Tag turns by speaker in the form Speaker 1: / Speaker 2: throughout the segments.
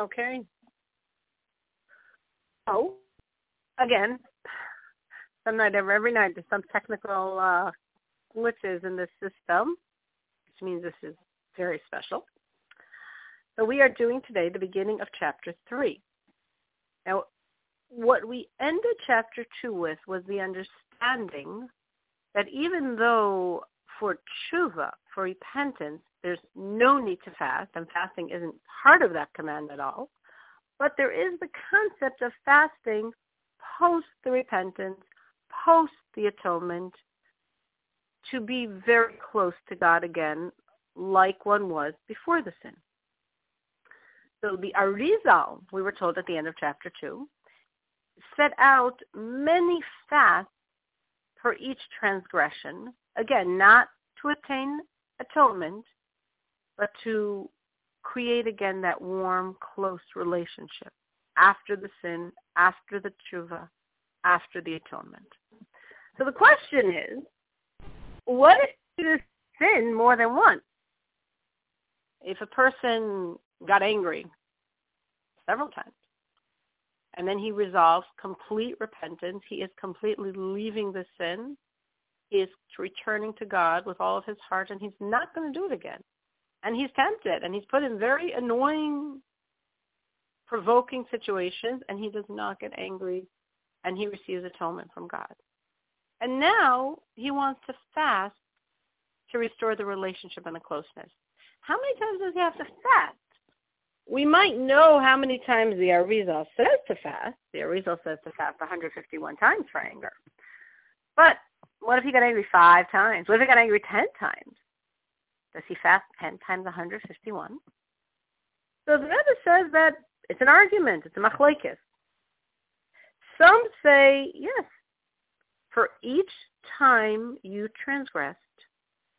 Speaker 1: Okay. Oh, again, some night every night there's some technical uh, glitches in the system, which means this is very special. So we are doing today the beginning of chapter 3. Now, what we ended chapter 2 with was the understanding that even though for tshuva, for repentance, there's no need to fast, and fasting isn't part of that command at all, but there is the concept of fasting post the repentance, post the atonement, to be very close to God again, like one was before the sin. So the Arizal, we were told at the end of chapter 2, set out many fasts for each transgression. Again, not to attain atonement, but to create again that warm, close relationship after the sin, after the tshuva, after the atonement. So the question is, what if you sin more than once? If a person got angry several times, and then he resolves complete repentance, he is completely leaving the sin, he is returning to God with all of his heart, and he's not going to do it again. And he's tempted, and he's put in very annoying, provoking situations, and he does not get angry, and he receives atonement from God. And now he wants to fast to restore the relationship and the closeness. How many times does he have to fast? We might know how many times the Arizal says to fast. The Arizal says to fast 151 times for anger. But what if he got angry five times? What if he got angry 10 times? Does he fast 10 times 151? So the Rebbe says that it's an argument. It's a machlekes. Some say, yes, for each time you transgressed,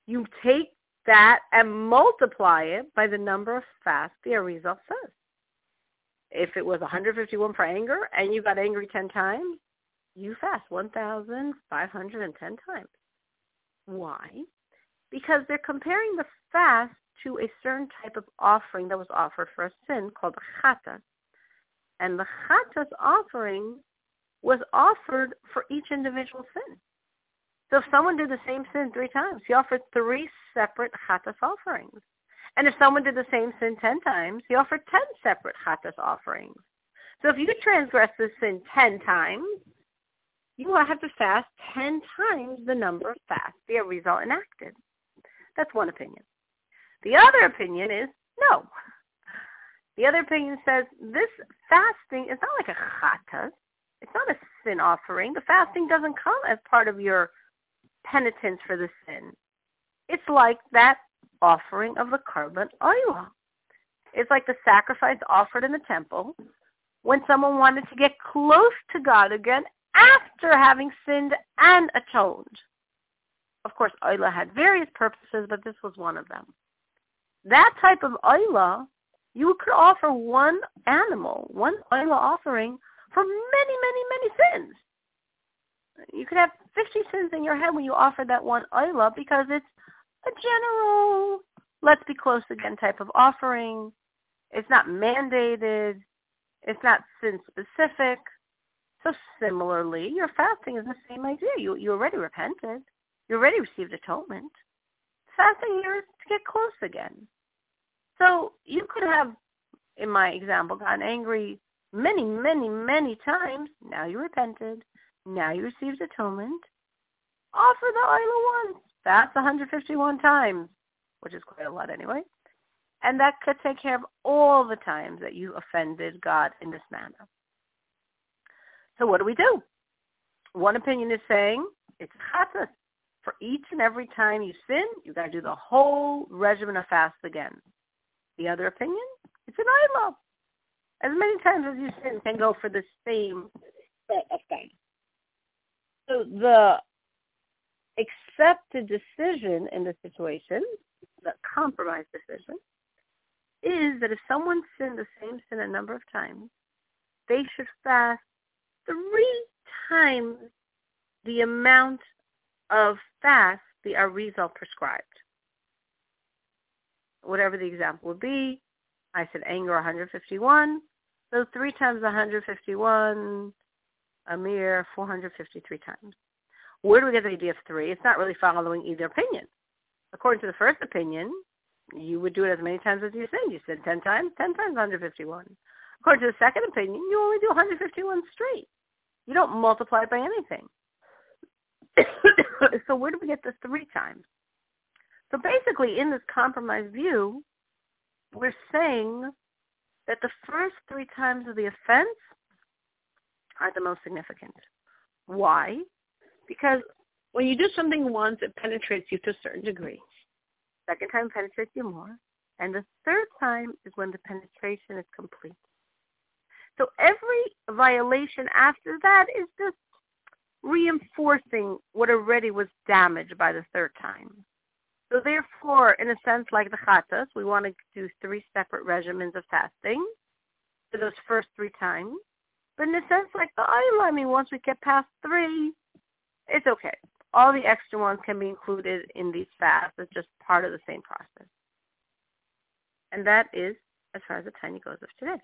Speaker 1: you take that and multiply it by the number of fasts the Arizal says. If it was 151 for anger and you got angry 10 times, you fast 1,510 times. Why? Because they're comparing the fast to a certain type of offering that was offered for a sin called chata. And the chata's offering was offered for each individual sin. So if someone did the same sin three times, he offered three separate chatas offerings. And if someone did the same sin ten times, he offered ten separate chatas offerings. So if you transgress this sin ten times, you will have to fast ten times the number of fasts the Arizal enacted. That's one opinion. The other opinion is no. The other opinion says this fasting is not like a chatas. It's not a sin offering. The fasting doesn't come as part of your penitence for the sin. It's like that offering of the korban oila. It's like the sacrifice offered in the temple when someone wanted to get close to God again after having sinned and atoned. Of course, oila had various purposes, but this was one of them. That type of oila, you could offer one animal, one oila offering for many, many, many sins. You could have 50 sins in your head when you offer that one oila because it's a general, let's be close again type of offering. It's not mandated. It's not sin specific. So similarly, your fasting is the same idea. You you already repented. You already received atonement. Fasting here is to get close again. So you could have, in my example, gotten angry many, many, many times. Now you repented. Now you received atonement. Offer the oila once. That's 151 times, which is quite a lot anyway. And that could take care of all the times that you offended God in this manner. So what do we do? One opinion is saying it's chatas. For each and every time you sin, you got to do the whole regimen of fast again. The other opinion, it's an idol. As many times as you sin can go for the same set of things. So the accepted decision in the situation, the compromise decision, is that if someone sinned the same sin a number of times, they should fast three times the amount of fast the Arizal prescribed. Whatever the example would be, I said anger 151. So three times 151, a mere 453 times. Where do we get the idea of three? It's not really following either opinion. According to the first opinion, you would do it as many times as you said. You said 10 times, 10 times 151. According to the second opinion, you only do 151 straight. You don't multiply it by anything. so where do we get the three times? So basically, in this compromise view, we're saying that the first three times of the offense are the most significant. Why? Because when you do something once, it penetrates you to a certain degree. Second time penetrates you more. And the third time is when the penetration is complete. So every violation after that is just reinforcing what already was damaged by the third time. So therefore, in a sense like the chatas, we want to do three separate regimens of fasting for those first three times. But in a sense like the oila, I mean, once we get past three, it's okay. All the extra ones can be included in these fasts. It's just part of the same process. And that is as far as the Tanya goes of today.